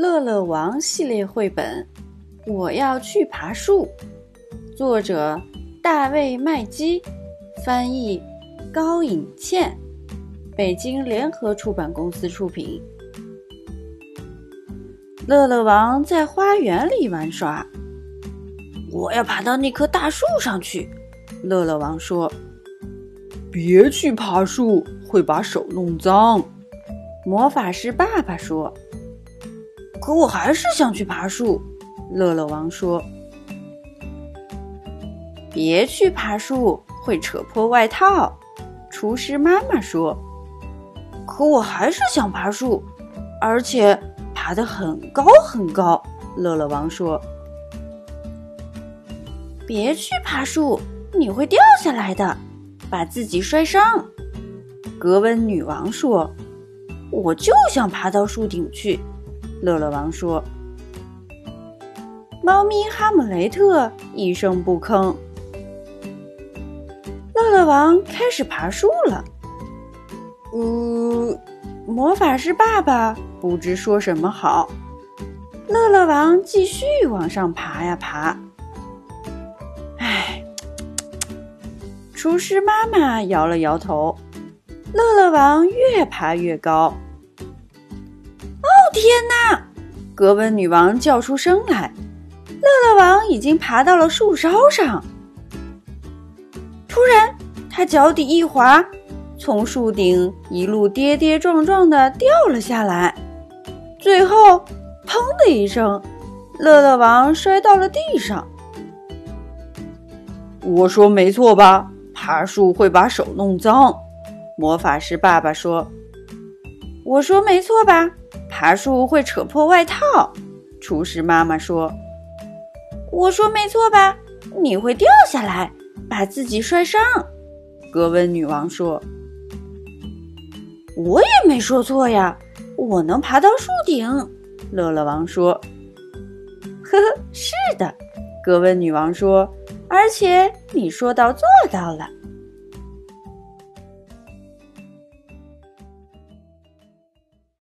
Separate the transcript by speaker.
Speaker 1: 乐乐王系列绘本《我要去爬树》，作者大卫·麦基，翻译高颖倩，北京联合出版公司出品。乐乐王在花园里玩耍，我要爬到那棵大树上去。乐乐王说：“
Speaker 2: 别去爬树，会把手弄脏。”
Speaker 1: 魔法师爸爸说。可我还是想去爬树，乐乐王说：“别去爬树，会扯破外套。”厨师妈妈说：“可我还是想爬树，而且爬得很高很高。”乐乐王说：“别去爬树，你会掉下来的，把自己摔伤。”格温女王说：“我就想爬到树顶去。”乐乐王说：“猫咪哈姆雷特一声不吭。”乐乐王开始爬树了。呜，魔法师爸爸不知说什么好。乐乐王继续往上爬呀爬。唉，厨师妈妈摇了摇头。乐乐王越爬越高。天哪！格温女王叫出声来。乐乐王已经爬到了树梢上。突然，他脚底一滑，从树顶一路跌跌撞撞的掉了下来。最后，砰的一声，乐乐王摔到了地上。
Speaker 2: 我说没错吧？爬树会把手弄脏。
Speaker 1: 魔法师爸爸说：“我说没错吧？”爬树会扯破外套，厨师妈妈说：“我说没错吧？你会掉下来，把自己摔伤。”格温女王说：“我也没说错呀，我能爬到树顶。”乐乐王说：“呵呵，是的。”格温女王说：“而且你说到做到了。”